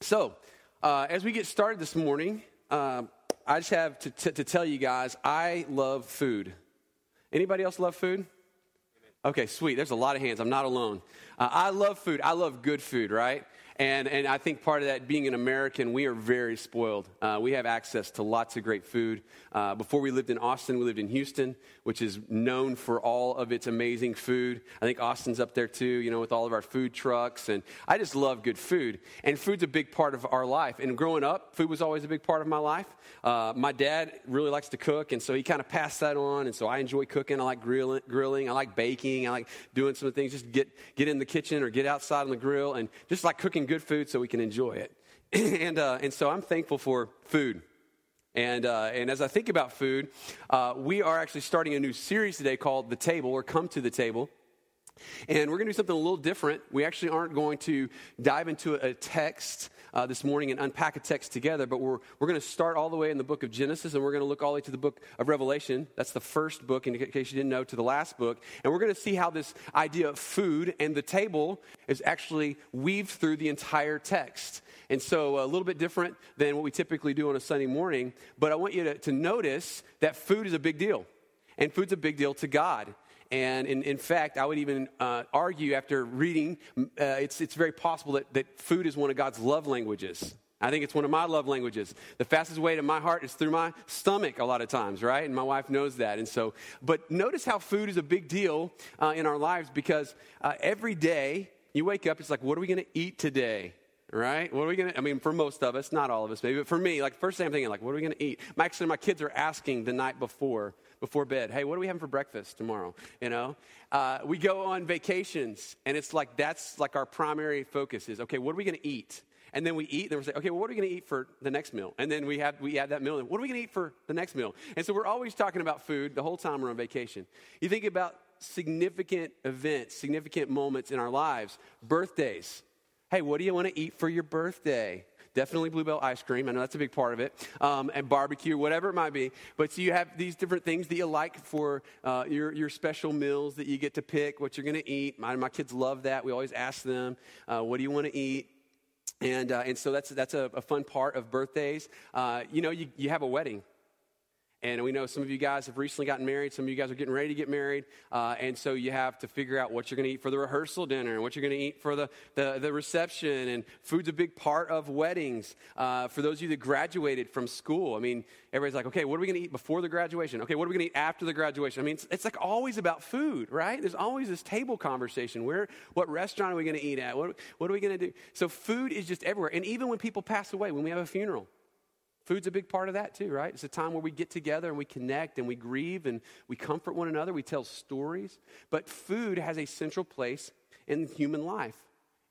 So, uh, as we get started this morning, uh, I just have to, t- to tell you guys, I love food. Anybody else love food? Okay, sweet. There's a lot of hands. I'm not alone. Uh, I love food. I love good food, right? And, and I think part of that, being an American, we are very spoiled. Uh, we have access to lots of great food. Uh, before we lived in Austin, we lived in Houston, which is known for all of its amazing food. I think Austin's up there too, you know, with all of our food trucks. And I just love good food. And food's a big part of our life. And growing up, food was always a big part of my life. Uh, my dad really likes to cook, and so he kind of passed that on. And so I enjoy cooking. I like grilling, grilling. I like baking. I like doing some things. Just get, get in the kitchen or get outside on the grill and just like cooking good food so we can enjoy it. and, uh, and so I'm thankful for food. And, uh, and as I think about food, uh, we are actually starting a new series today called The Table or Come to the Table. And we're going to do something a little different. We actually aren't going to dive into a text uh, this morning and unpack a text together, but we're, we're going to start all the way in the book of Genesis and we're going to look all the way to the book of Revelation. That's the first book, in case you didn't know, to the last book. And we're going to see how this idea of food and the table is actually weaved through the entire text. And so, a little bit different than what we typically do on a Sunday morning, but I want you to, to notice that food is a big deal. And food's a big deal to God. And in, in fact, I would even uh, argue after reading, uh, it's, it's very possible that, that food is one of God's love languages. I think it's one of my love languages. The fastest way to my heart is through my stomach a lot of times, right? And my wife knows that. And so, but notice how food is a big deal uh, in our lives because uh, every day you wake up, it's like, what are we going to eat today? Right? What are we going to, I mean, for most of us, not all of us maybe, but for me, like, first thing I'm thinking, like, what are we going to eat? Actually, my kids are asking the night before, before bed. Hey, what are we having for breakfast tomorrow? You know, uh, we go on vacations, and it's like that's like our primary focus is okay. What are we going to eat? And then we eat, and we say, okay, well, what are we going to eat for the next meal? And then we have we add that meal. And what are we going to eat for the next meal? And so we're always talking about food the whole time we're on vacation. You think about significant events, significant moments in our lives, birthdays. Hey, what do you want to eat for your birthday? Definitely Blue Bell ice cream. I know that's a big part of it. Um, and barbecue, whatever it might be. But so you have these different things that you like for uh, your, your special meals that you get to pick what you're going to eat. My, my kids love that. We always ask them, uh, what do you want to eat? And, uh, and so that's, that's a, a, fun part of birthdays. Uh, you know, you, you have a wedding. And we know some of you guys have recently gotten married. Some of you guys are getting ready to get married. Uh, and so you have to figure out what you're going to eat for the rehearsal dinner and what you're going to eat for the, the, the, reception. And food's a big part of weddings. Uh, for those of you that graduated from school, I mean, everybody's like, okay, what are we going to eat before the graduation? Okay, what are we going to eat after the graduation? I mean, it's, it's, like always about food, right? There's always this table conversation. Where, what restaurant are we going to eat at? What, what are we going to do? So food is just everywhere. And even when people pass away, when we have a funeral, Food's a big part of that too, right? It's a time where we get together and we connect and we grieve and we comfort one another, we tell stories. But food has a central place in human life,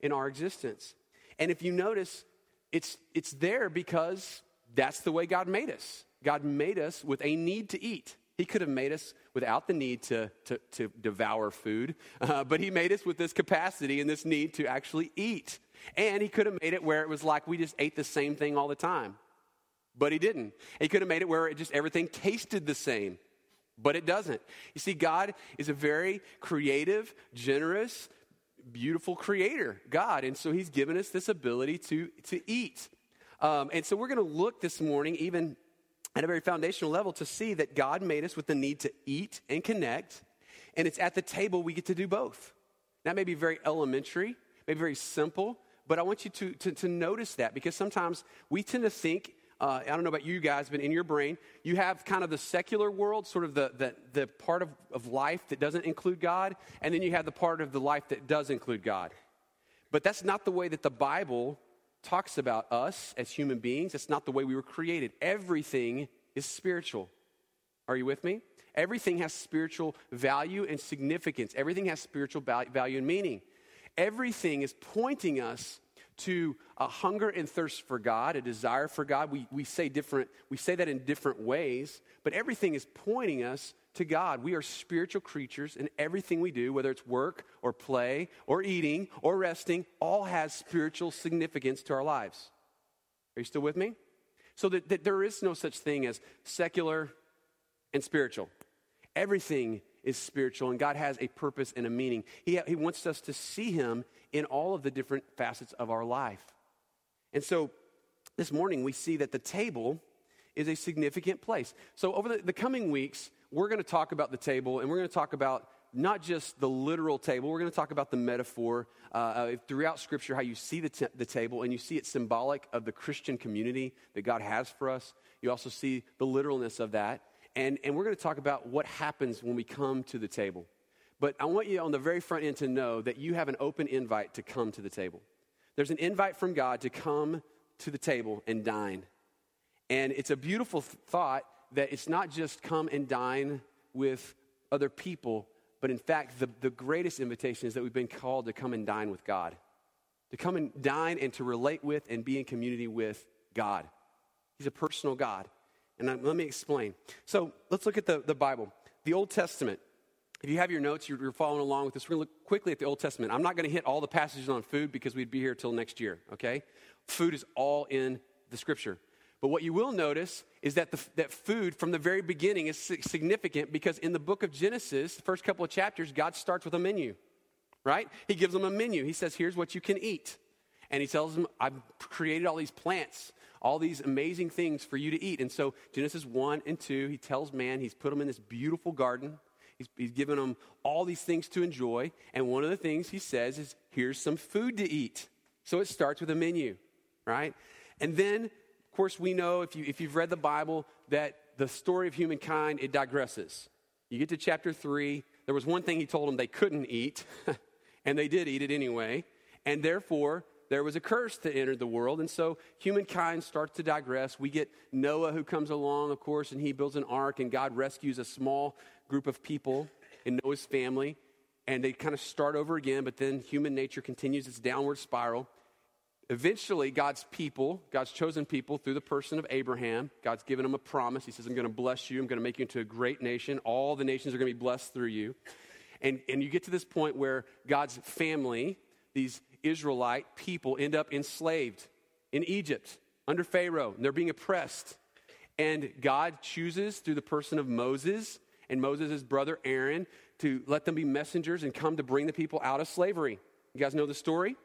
in our existence. And if you notice, it's, it's there because that's the way God made us. God made us with a need to eat. He could have made us without the need to, to, to devour food, uh, but He made us with this capacity and this need to actually eat. And He could have made it where it was like we just ate the same thing all the time but he didn't. He could have made it where it just everything tasted the same, but it doesn't. You see, God is a very creative, generous, beautiful creator, God, and so he's given us this ability to, to eat. Um, and so we're going to look this morning, even at a very foundational level, to see that God made us with the need to eat and connect, and it's at the table we get to do both. That may be very elementary, maybe very simple, but I want you to, to, to notice that because sometimes we tend to think uh, I don't know about you guys, but in your brain, you have kind of the secular world, sort of the, the, the part of, of life that doesn't include God, and then you have the part of the life that does include God. But that's not the way that the Bible talks about us as human beings. That's not the way we were created. Everything is spiritual. Are you with me? Everything has spiritual value and significance. Everything has spiritual value and meaning. Everything is pointing us to a hunger and thirst for God, a desire for God. We, we, say different, we say that in different ways, but everything is pointing us to God. We are spiritual creatures, and everything we do, whether it's work or play or eating or resting, all has spiritual significance to our lives. Are you still with me? So that, that there is no such thing as secular and spiritual. Everything is spiritual, and God has a purpose and a meaning. He, he wants us to see Him in all of the different facets of our life. And so this morning we see that the table is a significant place. So over the, the coming weeks, we're going to talk about the table and we're going to talk about not just the literal table, we're going to talk about the metaphor uh, throughout Scripture, how you see the, t- the table and you see it symbolic of the Christian community that God has for us. You also see the literalness of that. And, and we're going to talk about what happens when we come to the table. But I want you on the very front end to know that you have an open invite to come to the table. There's an invite from God to come to the table and dine. And it's a beautiful th- thought that it's not just come and dine with other people, but in fact, the, the greatest invitation is that we've been called to come and dine with God, to come and dine and to relate with and be in community with God. He's a personal God. And I, let me explain. So let's look at the, the Bible. The Old Testament. If you have your notes, you're, following along with this. We're going to look quickly at the Old Testament. I'm not going to hit all the passages on food because we'd be here till next year, okay? Food is all in the scripture. But what you will notice is that, the, that food from the very beginning is significant because in the book of Genesis, the first couple of chapters, God starts with a menu, right? He gives them a menu. He says, Here's what you can eat. And he tells them, I've created all these plants, all these amazing things for you to eat. And so, Genesis 1 and 2, he tells man, he's put them in this beautiful garden. He's, he's given them all these things to enjoy. And one of the things he says is, Here's some food to eat. So it starts with a menu, right? And then of course, we know if, you, if you've read the Bible that the story of humankind, it digresses. You get to chapter 3, there was one thing he told them they couldn't eat, and they did eat it anyway. And therefore, there was a curse that entered the world. And so humankind starts to digress. We get Noah who comes along, of course, and he builds an ark, and God rescues a small group of people in Noah's family. And they kind of start over again, but then human nature continues its downward spiral. Eventually, God's people, God's chosen people, through the person of Abraham, God's given him a promise. He says, I'm going to bless you. I'm going to make you into a great nation. All the nations are going to be blessed through you. And, and you get to this point where God's family, these Israelite people, end up enslaved in Egypt under Pharaoh. And they're being oppressed. And God chooses through the person of Moses and Moses' brother Aaron to let them be messengers and come to bring the people out of slavery. You guys know the story?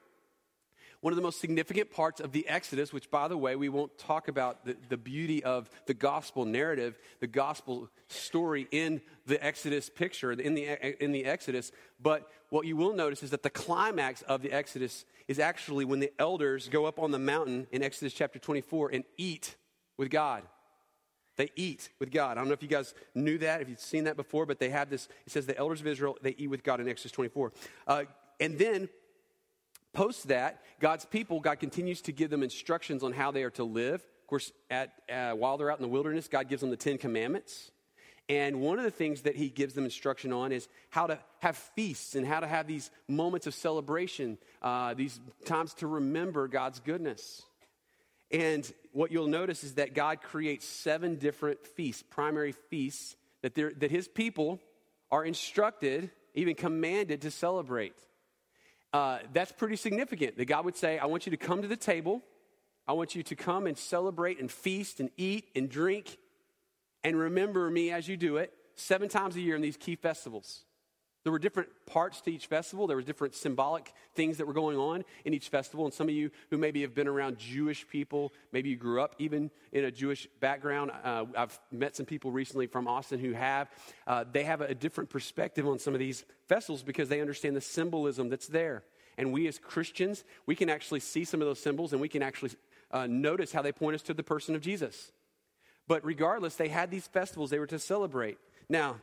One of the most significant parts of the Exodus, which, by the way, we won't talk about the, the beauty of the gospel narrative, the gospel story in the Exodus picture, in the, in the Exodus, but what you will notice is that the climax of the Exodus is actually when the elders go up on the mountain in Exodus chapter 24 and eat with God. They eat with God. I don't know if you guys knew that, if you've seen that before, but they have this. It says the elders of Israel, they eat with God in Exodus 24. Uh, and then Post that, God's people, God continues to give them instructions on how they are to live. Of course, at, uh, while they're out in the wilderness, God gives them the Ten Commandments. And one of the things that he gives them instruction on is how to have feasts and how to have these moments of celebration, uh, these times to remember God's goodness. And what you'll notice is that God creates seven different feasts, primary feasts, that, that his people are instructed, even commanded to celebrate uh, that's pretty significant. That God would say, I want you to come to the table. I want you to come and celebrate and feast and eat and drink and remember me as you do it seven times a year in these key festivals. There were different parts to each festival. There were different symbolic things that were going on in each festival. And some of you who maybe have been around Jewish people, maybe you grew up even in a Jewish background. Uh, I've met some people recently from Austin who have. Uh, they have a different perspective on some of these festivals because they understand the symbolism that's there. And we as Christians, we can actually see some of those symbols and we can actually uh, notice how they point us to the person of Jesus. But regardless, they had these festivals they were to celebrate. Now,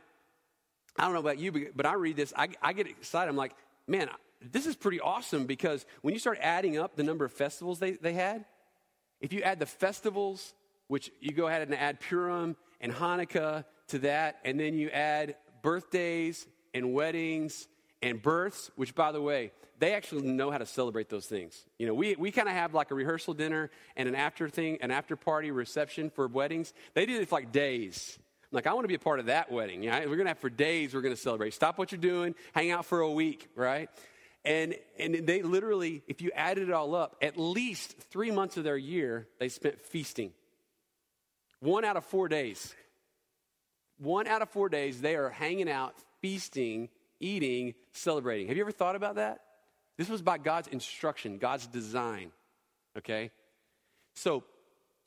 I don't know about you, but I read this, I, I get excited. I'm like, man, this is pretty awesome because when you start adding up the number of festivals they, they had, if you add the festivals, which you go ahead and add Purim and Hanukkah to that, and then you add birthdays and weddings and births, which, by the way, they actually know how to celebrate those things. You know, we, we kind of have like a rehearsal dinner and an after thing, an after party reception for weddings. They do it for like days like, I want to be a part of that wedding. You know, we're going to have for days, we're going to celebrate. Stop what you're doing, hang out for a week, right? And, and they literally, if you added it all up, at least three months of their year, they spent feasting. One out of four days. One out of four days, they are hanging out, feasting, eating, celebrating. Have you ever thought about that? This was by God's instruction, God's design, okay? So,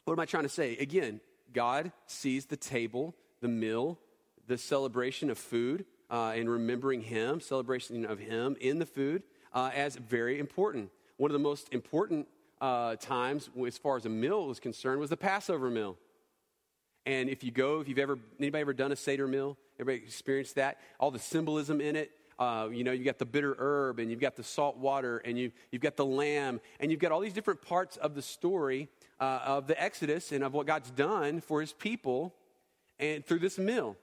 what am I trying to say? Again, God sees the table, the meal, the celebration of food, uh, and remembering Him, celebration of Him in the food, uh, as very important. One of the most important uh, times, as far as a meal was concerned, was the Passover meal. And if you go, if you've ever, anybody ever done a Seder meal? Everybody experienced that? All the symbolism in it. Uh, you know, you've got the bitter herb, and you've got the salt water, and you, you've got the lamb, and you've got all these different parts of the story uh, of the Exodus and of what God's done for his people and through this meal.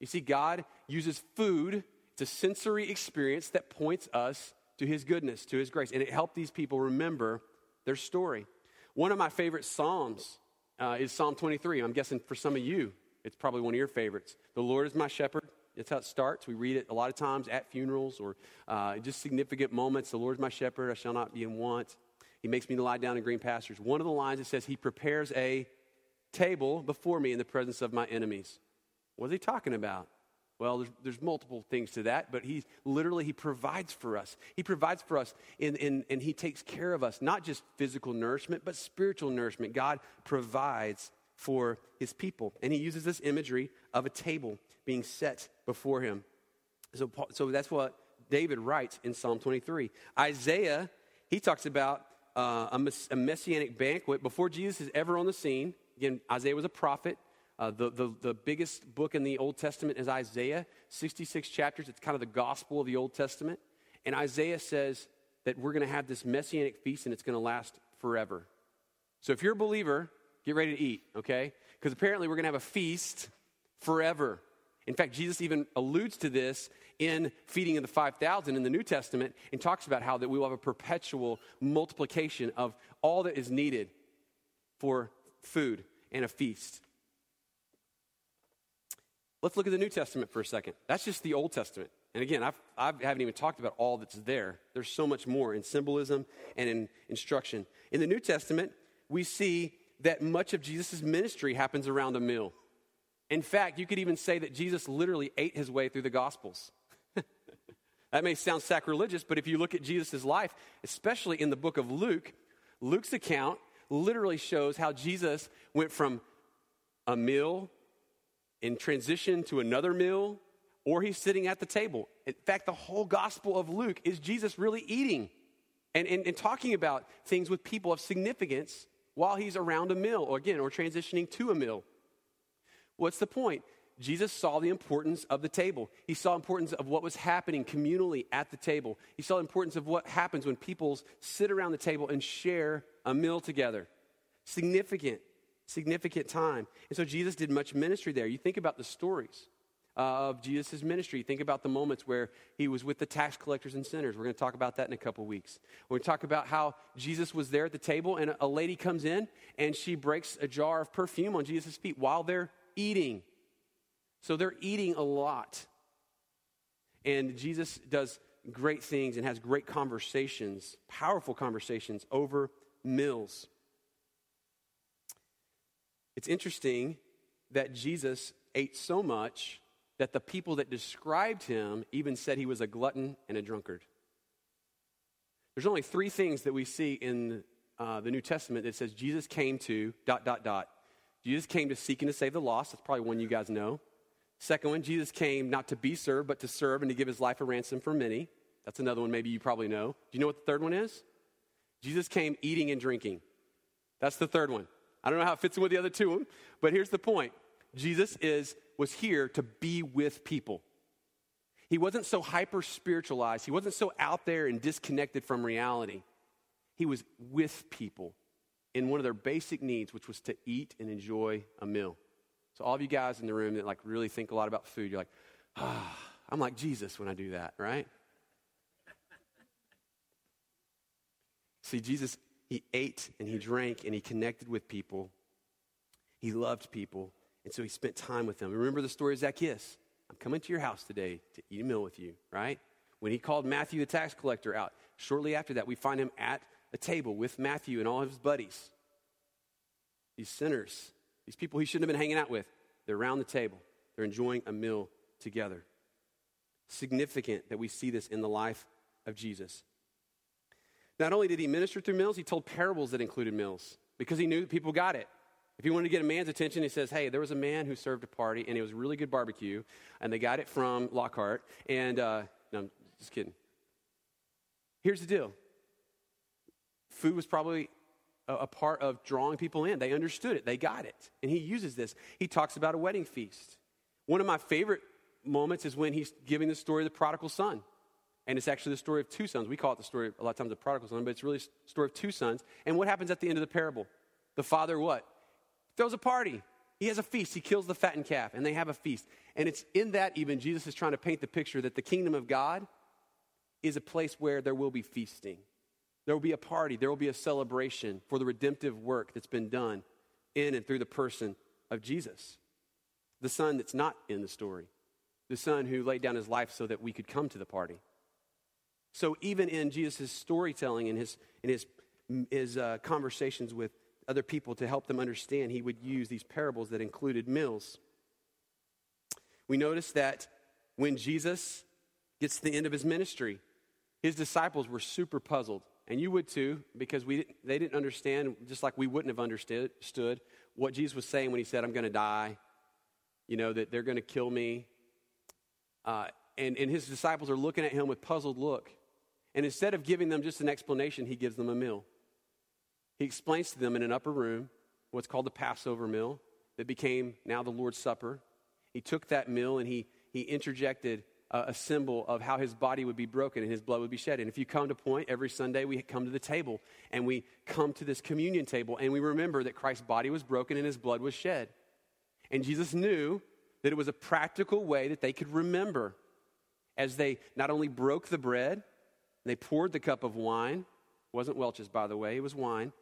You see, God uses food, it's a sensory experience that points us to his goodness, to his grace, and it helped these people remember their story. One of my favorite Psalms uh, is Psalm 23. I'm guessing for some of you, it's probably one of your favorites. The Lord is my shepherd. That's how it starts. We read it a lot of times at funerals or uh, just significant moments. The Lord is my shepherd. I shall not be in want. He makes me to lie down in green pastures. One of the lines it says, He prepares a table before me in the presence of my enemies. What is he talking about? Well, there's, there's multiple things to that, but he literally he provides for us. He provides for us, in, and he takes care of us, not just physical nourishment, but spiritual nourishment. God provides for his people, and he uses this imagery of a table being set before him. So, so that's what David writes in Psalm 23. Isaiah, he talks about uh, a, mess- a messianic banquet before Jesus is ever on the scene. Again, Isaiah was a prophet. Uh, the, the, the biggest book in the Old Testament is Isaiah, 66 chapters. It's kind of the gospel of the Old Testament. And Isaiah says that we're going to have this messianic feast and it's going to last forever. So if you're a believer, get ready to eat, okay? Because apparently we're going to have a feast forever. In fact, Jesus even alludes to this in feeding of the 5,000 in the New Testament and talks about how that we will have a perpetual multiplication of all that is needed for food and a feast. Let's look at the New Testament for a second. That's just the Old Testament. And again, I've, I haven't even talked about all that's there. There's so much more in symbolism and in instruction. In the New Testament, we see that much of Jesus' ministry happens around a meal. In fact, you could even say that Jesus literally ate his way through the Gospels. that may sound sacrilegious, but if you look at Jesus' life, especially in the book of Luke, Luke's account literally shows how Jesus went from a meal in transition to another meal, or he's sitting at the table. In fact, the whole Gospel of Luke is Jesus really eating and, and, and talking about things with people of significance while he's around a meal, or again, or transitioning to a meal. What's the point? Jesus saw the importance of the table. He saw importance of what was happening communally at the table. He saw importance of what happens when people sit around the table and share a meal together. Significant significant time. And so Jesus did much ministry there. You think about the stories uh, of Jesus' ministry. Think about the moments where he was with the tax collectors and sinners. We're going to talk about that in a couple weeks. We're going to talk about how Jesus was there at the table and a lady comes in and she breaks a jar of perfume on Jesus' feet while they're eating. So they're eating a lot. And Jesus does great things and has great conversations, powerful conversations over meals. It's interesting that Jesus ate so much that the people that described him even said he was a glutton and a drunkard. There's only three things that we see in uh, the New Testament that says Jesus came to dot dot dot. Jesus came to seek and to save the lost. That's probably one you guys know. Second one, Jesus came not to be served, but to serve and to give his life a ransom for many. That's another one maybe you probably know. Do you know what the third one is? Jesus came eating and drinking. That's the third one. I don't know how it fits in with the other two, but here's the point Jesus is, was here to be with people. He wasn't so hyper spiritualized, he wasn't so out there and disconnected from reality. He was with people in one of their basic needs, which was to eat and enjoy a meal. So, all of you guys in the room that like really think a lot about food, you're like, ah, I'm like Jesus when I do that, right? See, Jesus he ate and he drank and he connected with people. He loved people. And so he spent time with them. Remember the story of Zacchaeus? I'm coming to your house today to eat a meal with you, right? When he called Matthew the tax collector out, shortly after that, we find him at a table with Matthew and all of his buddies. These sinners, these people he shouldn't have been hanging out with, they're around the table. They're enjoying a meal together. Significant that we see this in the life of Jesus. Not only did he minister through meals, he told parables that included meals. because he knew that people got it. If he wanted to get a man's attention, he says, Hey, there was a man who served a party, and it was really good barbecue, and they got it from Lockhart. And, uh, no, I'm just kidding. Here's the deal food was probably a, a part of drawing people in. They understood it, they got it. And he uses this. He talks about a wedding feast. One of my favorite moments is when he's giving the story of the prodigal son. And it's actually the story of two sons. We call it the story a lot of times the prodigal son, but it's really the story of two sons. And what happens at the end of the parable? The father what? Throws a party. He has a feast. He kills the fattened calf, and they have a feast. And it's in that even Jesus is trying to paint the picture that the kingdom of God is a place where there will be feasting. There will be a party. There will be a celebration for the redemptive work that's been done in and through the person of Jesus, the son that's not in the story, the son who laid down his life so that we could come to the party. So even in Jesus' storytelling and his, in his, his uh, conversations with other people to help them understand, he would use these parables that included meals. We notice that when Jesus gets to the end of his ministry, his disciples were super puzzled. And you would too, because we, they didn't understand, just like we wouldn't have understood what Jesus was saying when he said, I'm going to die, you know, that they're going to kill me. Uh, and, and his disciples are looking at him with puzzled look. And instead of giving them just an explanation, he gives them a meal. He explains to them in an upper room what's called the Passover meal that became now the Lord's Supper. He took that meal and he, he interjected a, a symbol of how his body would be broken and his blood would be shed. And if you come to point, every Sunday we come to the table and we come to this communion table and we remember that Christ's body was broken and his blood was shed. And Jesus knew that it was a practical way that they could remember as they not only broke the bread, they poured the cup of wine. It wasn't Welch's, by the way, it was wine.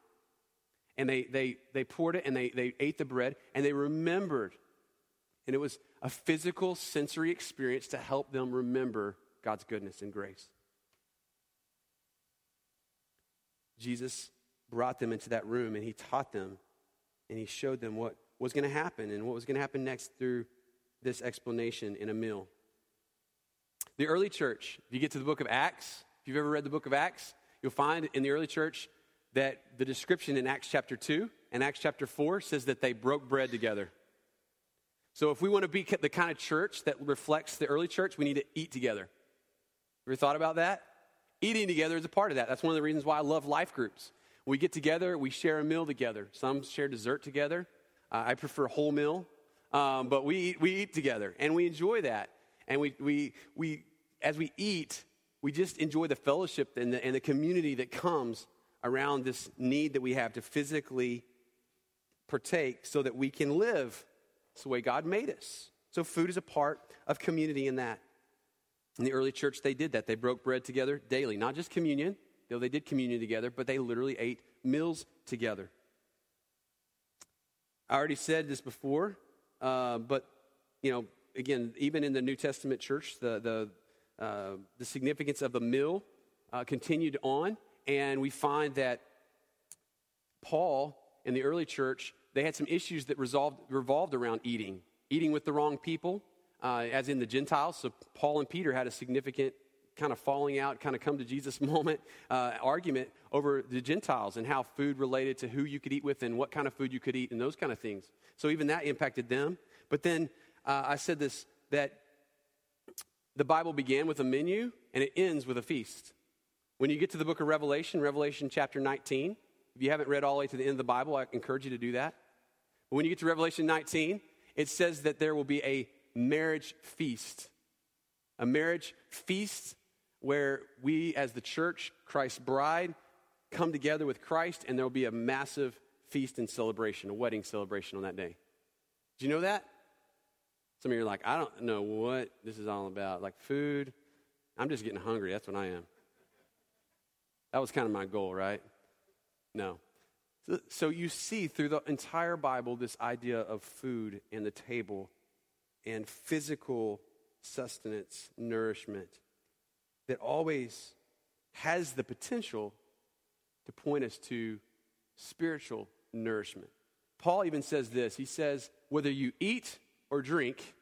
And they, they, they poured it and they, they ate the bread and they remembered. And it was a physical, sensory experience to help them remember God's goodness and grace. Jesus brought them into that room and he taught them and he showed them what was going to happen and what was going to happen next through this explanation in a meal. The early church, if you get to the book of Acts, if you've ever read the book of Acts, you'll find in the early church that the description in Acts chapter 2 and Acts chapter 4 says that they broke bread together. So if we want to be the kind of church that reflects the early church, we need to eat together. Ever thought about that? Eating together is a part of that. That's one of the reasons why I love life groups. We get together, we share a meal together. Some share dessert together. Uh, I prefer whole meal, um, but we eat, we eat together, and we enjoy that. And we, we, we, as we eat, we just enjoy the fellowship and the, and the community that comes around this need that we have to physically partake so that we can live. It's the way God made us. So, food is a part of community in that. In the early church, they did that. They broke bread together daily, not just communion, though they did communion together, but they literally ate meals together. I already said this before, uh, but, you know, again, even in the New Testament church, the, the the significance of the mill uh, continued on, and we find that Paul in the early church, they had some issues that resolved, revolved around eating. Eating with the wrong people, uh, as in the Gentiles. So Paul and Peter had a significant kind of falling out, kind of come to Jesus moment uh, argument over the Gentiles and how food related to who you could eat with and what kind of food you could eat and those kind of things. So even that impacted them. But then uh, I said this that the Bible began with a menu and it ends with a feast. When you get to the book of Revelation, Revelation chapter 19, if you haven't read all the way to the end of the Bible, I encourage you to do that. But when you get to Revelation 19, it says that there will be a marriage feast. A marriage feast where we, as the church, Christ's bride, come together with Christ, and there will be a massive feast and celebration, a wedding celebration on that day. Do you know that? Some of you are like, I don't know what this is all about. Like food, I'm just getting hungry. That's what I am. That was kind of my goal, right? No. So, so you see through the entire Bible this idea of food and the table and physical sustenance, nourishment that always has the potential to point us to spiritual nourishment. Paul even says this. He says, whether you eat or drink,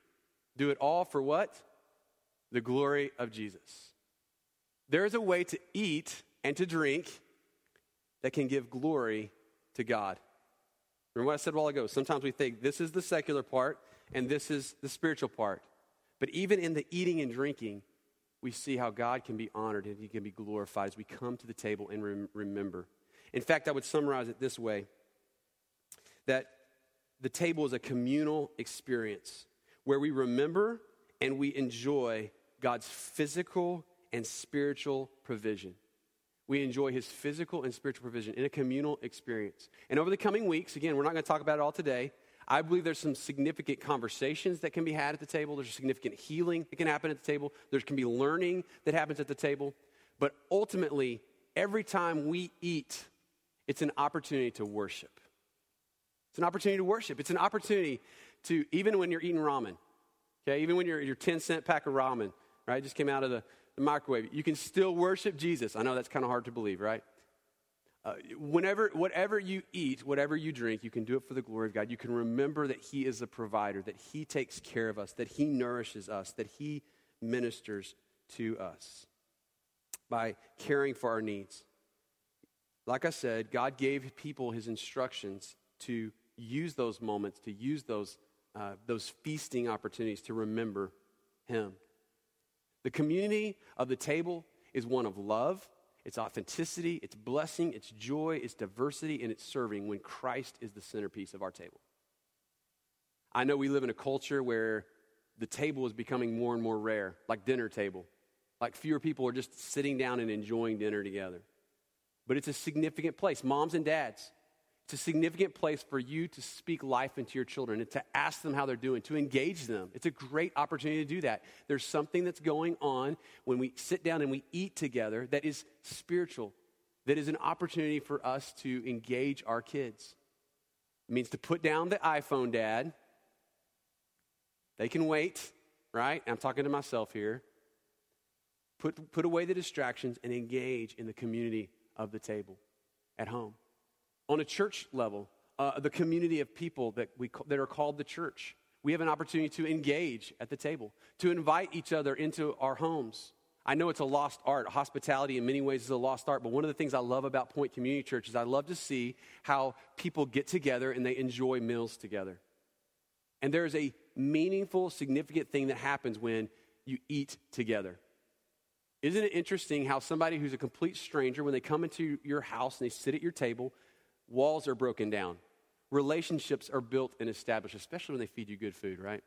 do it all for what? The glory of Jesus. There is a way to eat and to drink that can give glory to God. Remember what I said a while ago? Sometimes we think this is the secular part and this is the spiritual part. But even in the eating and drinking, we see how God can be honored and he can be glorified as we come to the table and rem- remember. In fact, I would summarize it this way that the table is a communal experience where we remember and we enjoy God's physical and spiritual provision. We enjoy his physical and spiritual provision in a communal experience. And over the coming weeks, again, we're not going to talk about it all today. I believe there's some significant conversations that can be had at the table. There's significant healing that can happen at the table. There can be learning that happens at the table. But ultimately, every time we eat, it's an opportunity to worship. It's an opportunity to worship. It's an opportunity to, even when you're eating ramen, okay, even when you're your 10 cent pack of ramen, right, just came out of the, the microwave, you can still worship Jesus. I know that's kind of hard to believe, right? Uh, whenever, whatever you eat, whatever you drink, you can do it for the glory of God. You can remember that He is a provider, that He takes care of us, that He nourishes us, that He ministers to us by caring for our needs. Like I said, God gave people His instructions to use those moments, to use those, uh, those feasting opportunities to remember Him. The community of the table is one of love, it's authenticity, it's blessing, it's joy, it's diversity, and it's serving when Christ is the centerpiece of our table. I know we live in a culture where the table is becoming more and more rare, like dinner table. Like fewer people are just sitting down and enjoying dinner together. But it's a significant place. Moms and dads, it's a significant place for you to speak life into your children and to ask them how they're doing, to engage them. It's a great opportunity to do that. There's something that's going on when we sit down and we eat together that is spiritual, that is an opportunity for us to engage our kids. It means to put down the iPhone, Dad. They can wait, right? I'm talking to myself here. Put, put away the distractions and engage in the community of the table at home on a church level, uh, the community of people that, we, that are called the church. We have an opportunity to engage at the table, to invite each other into our homes. I know it's a lost art. Hospitality, in many ways, is a lost art. But one of the things I love about Point Community Church is I love to see how people get together and they enjoy meals together. And there's a meaningful, significant thing that happens when you eat together. Isn't it interesting how somebody who's a complete stranger, when they come into your house and they sit at your table, Walls are broken down. Relationships are built and established, especially when they feed you good food, right?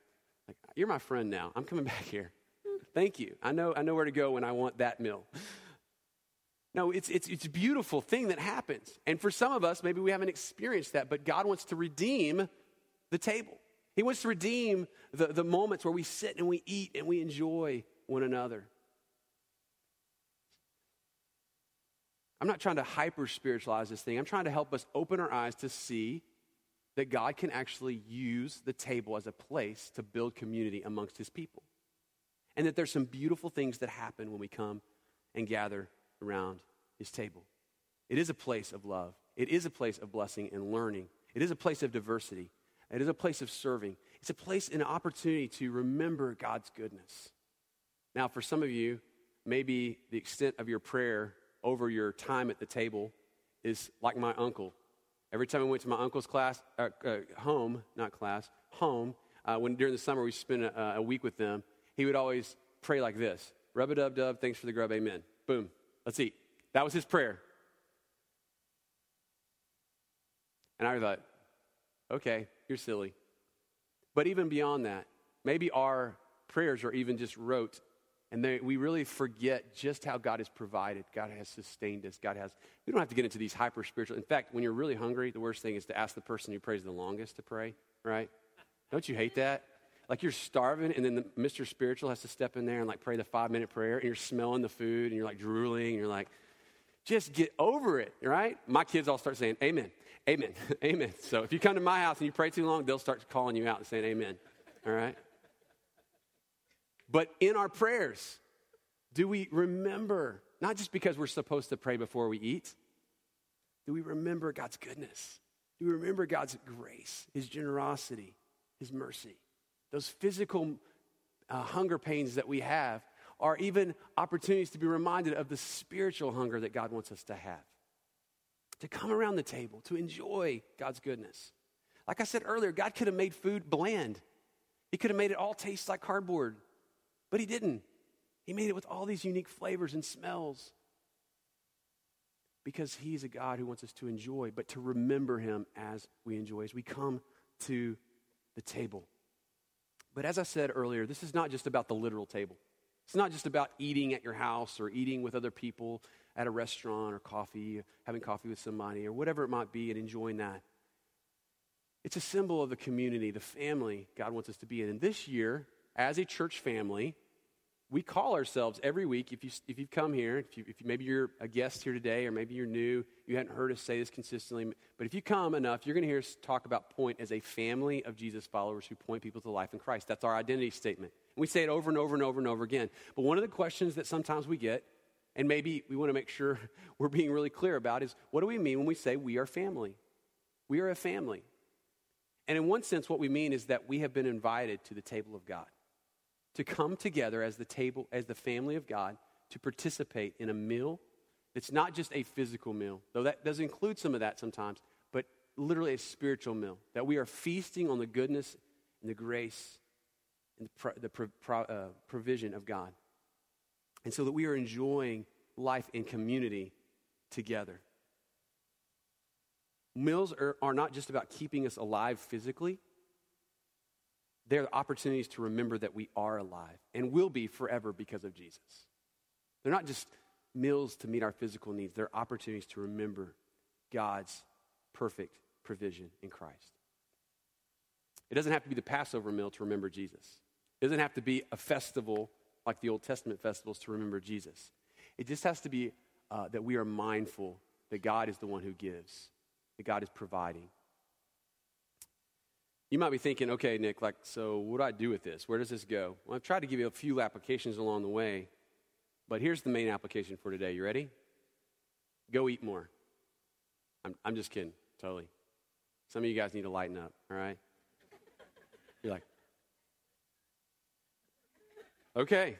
Like, you're my friend now. I'm coming back here. Thank you. I know, I know where to go when I want that meal. No, it's, it's, it's a beautiful thing that happens. And for some of us, maybe we haven't experienced that, but God wants to redeem the table. He wants to redeem the, the moments where we sit and we eat and we enjoy one another. I'm not trying to hyper spiritualize this thing. I'm trying to help us open our eyes to see that God can actually use the table as a place to build community amongst his people. And that there's some beautiful things that happen when we come and gather around his table. It is a place of love, it is a place of blessing and learning, it is a place of diversity, it is a place of serving, it's a place, an opportunity to remember God's goodness. Now, for some of you, maybe the extent of your prayer over your time at the table is like my uncle. Every time I went to my uncle's class, uh, uh, home, not class, home, uh, when during the summer we spent a, a, week with them, he would always pray like this Rub a dub dub, thanks for the grub, amen. Boom, let's eat. That was his prayer. And I thought, okay, you're silly. But even beyond that, maybe our prayers are even just rote and they, we really forget just how God has provided. God has sustained us. God has, we don't have to get into these hyper spiritual. In fact, when you're really hungry, the worst thing is to ask the person who prays the longest to pray, right? Don't you hate that? Like you're starving, and then the, Mr. Spiritual has to step in there and like pray the five minute prayer, and you're smelling the food, and you're like drooling, and you're like, just get over it, right? My kids all start saying, Amen, Amen, Amen. So if you come to my house and you pray too long, they'll start calling you out and saying, Amen, all right? But in our prayers, do we remember, not just because we're supposed to pray before we eat, do we remember God's goodness? Do we remember God's grace, His generosity, His mercy? Those physical uh, hunger pains that we have are even opportunities to be reminded of the spiritual hunger that God wants us to have. to come around the table, to enjoy God's goodness. Like I said earlier, God could have made food bland. He could have made it all taste like cardboard, but He didn't. He made it with all these unique flavors and smells because He's a God who wants us to enjoy, but to remember Him as we enjoy, as we come to the table. But as I said earlier, this is not just about the literal table. It's not just about eating at your house or eating with other people at a restaurant or coffee, having coffee with somebody or whatever it might be and enjoying that. It's a symbol of the community, the family God wants us to be in. And this year, as a church family, we call ourselves every week. If, you, if you've come here, if, you, if maybe you're a guest here today, or maybe you're new, you hadn't heard us say this consistently, but if you come enough, you're going to hear us talk about Point as a family of Jesus followers who point people to life in Christ. That's our identity statement. And we say it over and over and over and over again. But one of the questions that sometimes we get, and maybe we want to make sure we're being really clear about, is what do we mean when we say we are family? We are a family. And in one sense, what we mean is that we have been invited to the table of God, to come together as the table, as the family of God, to participate in a meal that's not just a physical meal, though that does include some of that sometimes, but literally a spiritual meal, that we are feasting on the goodness and the grace and the, pro, the pro, pro, uh, provision of God. And so that we are enjoying life in community together. Meals are, are not just about keeping us alive physically, they're opportunities to remember that we are alive and will be forever because of Jesus. They're not just meals to meet our physical needs, they're opportunities to remember God's perfect provision in Christ. It doesn't have to be the Passover meal to remember Jesus. It doesn't have to be a festival like the Old Testament festivals to remember Jesus. It just has to be uh, that we are mindful that God is the one who gives that God is providing. You might be thinking, okay, Nick, like, so what do I do with this? Where does this go? Well, I've tried to give you a few applications along the way, but here's the main application for today. You ready? Go eat more. I'm, I'm just kidding, totally. Some of you guys need to lighten up, all right? You're like, okay.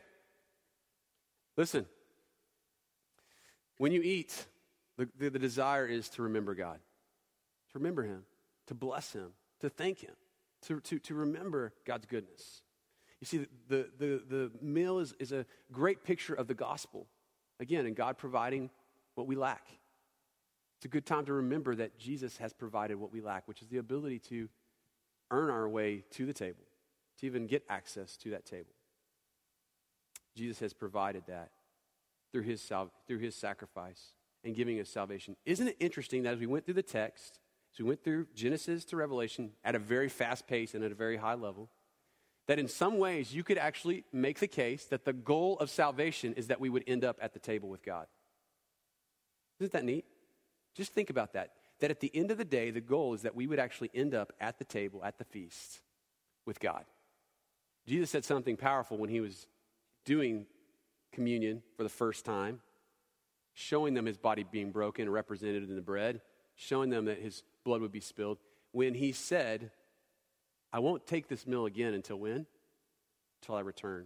Listen, when you eat, the, the, the desire is to remember God to remember Him, to bless Him, to thank Him, to, to, to remember God's goodness. You see, the, the, the meal is, is a great picture of the gospel. Again, and God providing what we lack. It's a good time to remember that Jesus has provided what we lack, which is the ability to earn our way to the table, to even get access to that table. Jesus has provided that through his, through his sacrifice and giving us salvation. Isn't it interesting that as we went through the text, so we went through Genesis to Revelation at a very fast pace and at a very high level. That in some ways you could actually make the case that the goal of salvation is that we would end up at the table with God. Isn't that neat? Just think about that. That at the end of the day, the goal is that we would actually end up at the table, at the feast with God. Jesus said something powerful when he was doing communion for the first time, showing them his body being broken, represented in the bread, showing them that his blood would be spilled, when he said, I won't take this meal again until when? Until I return.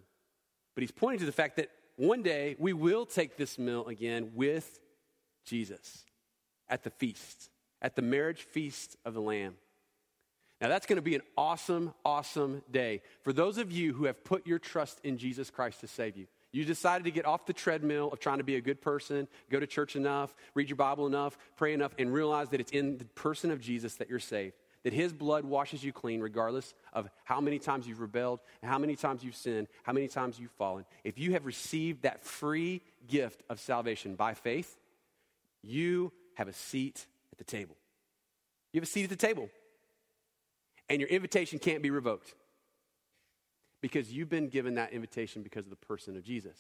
But he's pointing to the fact that one day we will take this meal again with Jesus at the feast, at the marriage feast of the Lamb. Now, that's going to be an awesome, awesome day for those of you who have put your trust in Jesus Christ to save you. You decided to get off the treadmill of trying to be a good person, go to church enough, read your Bible enough, pray enough, and realize that it's in the person of Jesus that you're saved. That his blood washes you clean regardless of how many times you've rebelled, how many times you've sinned, how many times you've fallen. If you have received that free gift of salvation by faith, you have a seat at the table. You have a seat at the table. And your invitation can't be revoked because you've been given that invitation because of the person of Jesus.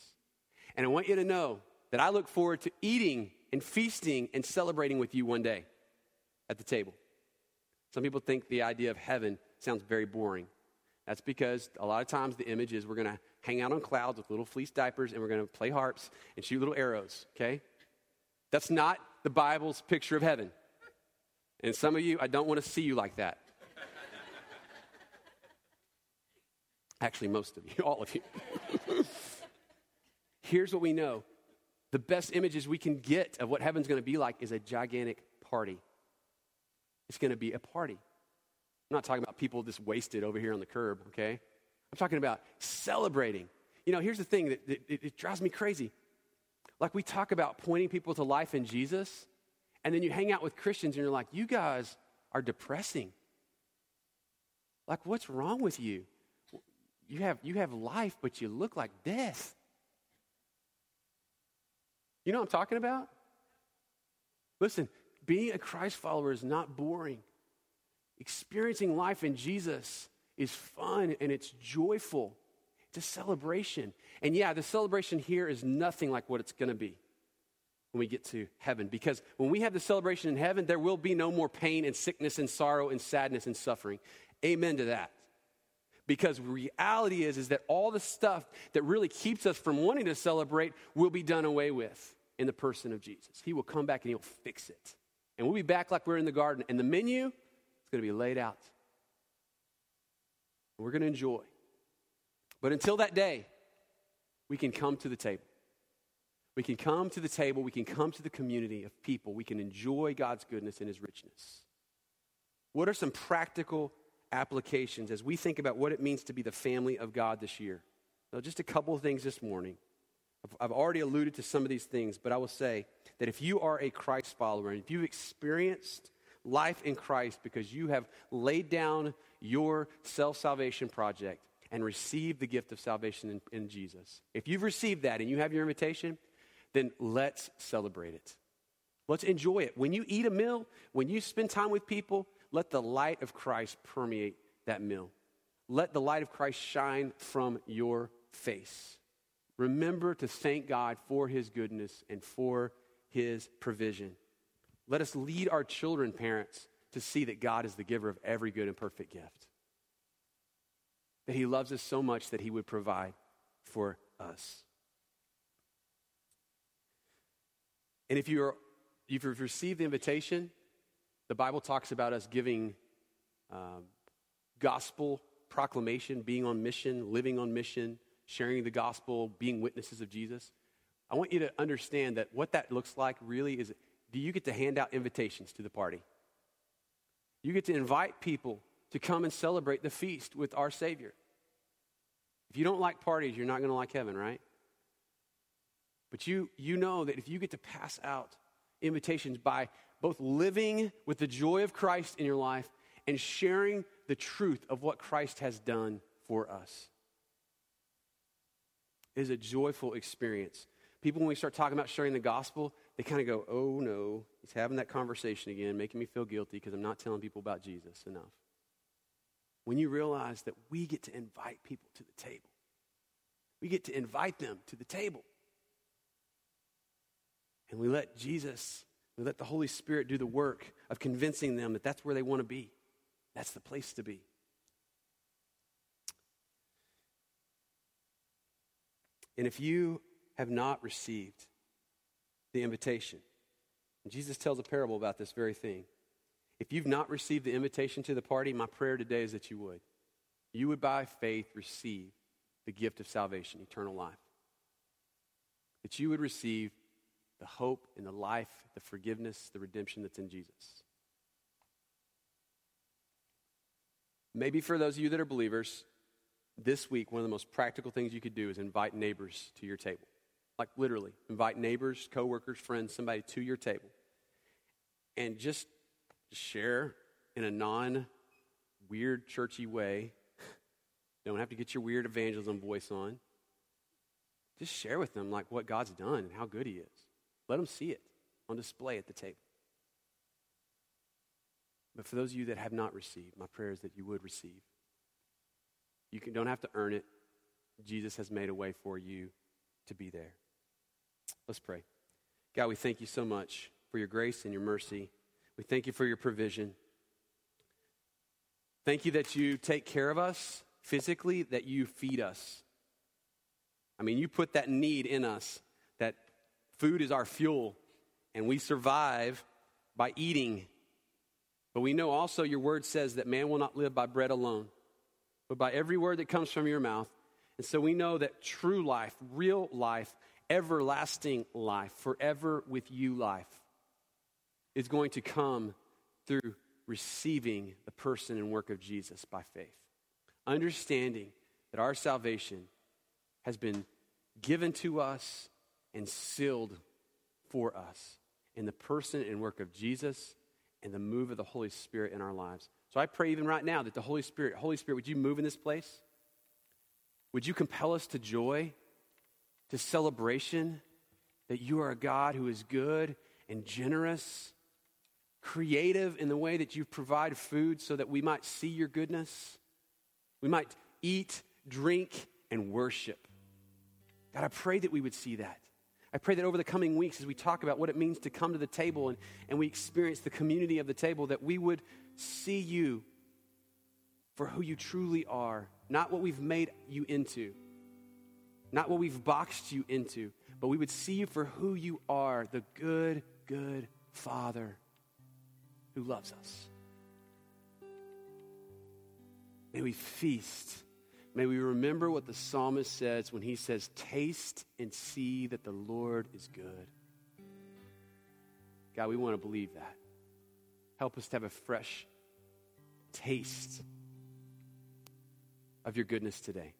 And I want you to know that I look forward to eating and feasting and celebrating with you one day at the table. Some people think the idea of heaven sounds very boring. That's because a lot of times the image is we're going to hang out on clouds with little fleece diapers and we're going to play harps and shoot little arrows, okay? That's not the Bible's picture of heaven. And some of you, I don't want to see you like that. Actually, most of you, all of you. Here's what we know the best images we can get of what heaven's going to be like is a gigantic party. It's going to be a party. I'm not talking about people just wasted over here on the curb, okay? I'm talking about celebrating. You know, here's the thing that, that it, it drives me crazy. Like we talk about pointing people to life in Jesus, and then you hang out with Christians and you're like, you guys are depressing. Like, what's wrong with you? You have, you have life, but you look like death. You know what I'm talking about? Listen, being a Christ follower is not boring. Experiencing life in Jesus is fun and it's joyful. It's a celebration. And yeah, the celebration here is nothing like what it's going to be when we get to heaven. Because when we have the celebration in heaven, there will be no more pain and sickness and sorrow and sadness and suffering. Amen to that. Because reality is, is that all the stuff that really keeps us from wanting to celebrate will be done away with in the person of Jesus. He will come back and he'll fix it. And we'll be back like we're in the garden. And the menu is going to be laid out. We're going to enjoy. But until that day, we can come to the table. We can come to the table. We can come to the community of people. We can enjoy God's goodness and his richness. What are some practical applications as we think about what it means to be the family of God this year? Now, just a couple of things this morning. I've already alluded to some of these things, but I will say that if you are a Christ follower and if you've experienced life in Christ because you have laid down your self salvation project and received the gift of salvation in, in, Jesus, if you've received that and you have your invitation, then let's celebrate it. Let's enjoy it. When you eat a meal, when you spend time with people, let the light of Christ permeate that meal. Let the light of Christ shine from your face. Remember to thank God for his goodness and for his provision. Let us lead our children, parents, to see that God is the giver of every good and perfect gift. That he loves us so much that he would provide for us. And if you're, if you've received the invitation, the Bible talks about us giving um, gospel proclamation, being on mission, living on mission, sharing the gospel, being witnesses of Jesus. I want you to understand that what that looks like really is do you get to hand out invitations to the party? You get to invite people to come and celebrate the feast with our Savior. If you don't like parties, you're not going to like heaven, right? But you, you know that if you get to pass out invitations by both living with the joy of Christ in your life and sharing the truth of what Christ has done for us. It is a joyful experience. People, when we start talking about sharing the gospel, they kind of go, oh no, he's having that conversation again, making me feel guilty because I'm not telling people about Jesus enough. When you realize that we get to invite people to the table, we get to invite them to the table. And we let Jesus we let the Holy Spirit do the work of convincing them that that's where they want to be. That's the place to be. And if you have not received the invitation, Jesus tells a parable about this very thing. If you've not received the invitation to the party, my prayer today is that you would. You would, by faith, receive the gift of salvation, eternal life. That you would receive the hope and the life, the forgiveness, the redemption that's in Jesus. Maybe for those of you that are believers, this week, one of the most practical things you could do is invite neighbors to your table. Like literally, invite neighbors, coworkers, friends, somebody to your table. And just share in a non weird, churchy way. Don't have to get your weird evangelism voice on. Just share with them like what God's done and how good He is. Let them see it on display at the table. But for those of you that have not received, my prayer is that you would receive. You can, don't have to earn it. Jesus has made a way for you to be there. Let's pray. God, we thank you so much for your grace and your mercy. We thank you for your provision. Thank you that you take care of us physically, that you feed us. I mean, you put that need in us Food is our fuel, and we survive by eating. But we know also your word says that man will not live by bread alone, but by every word that comes from your mouth. And so we know that true life, real life, everlasting life, forever with you life is going to come through receiving the person and work of Jesus by faith. Understanding that our salvation has been given to us and sealed for us in the person and work of Jesus and the move of the Holy Spirit in our lives. So I pray even right now that the Holy Spirit, Holy Spirit, would you move in this place? Would you compel us to joy, to celebration, that you are a God who is good and generous, creative in the way that you provide food so that we might see your goodness? We might eat, drink, and worship. God, I pray that we would see that. I pray that over the coming weeks, as we talk about what it means to come to the table and, and we experience the community of the table, that we would see you for who you truly are, not what we've made you into, not what we've boxed you into, but we would see you for who you are the good, good Father who loves us. May we feast. May we remember what the psalmist says when he says, Taste and see that the Lord is good. God, we want to believe that. Help us to have a fresh taste of your goodness today.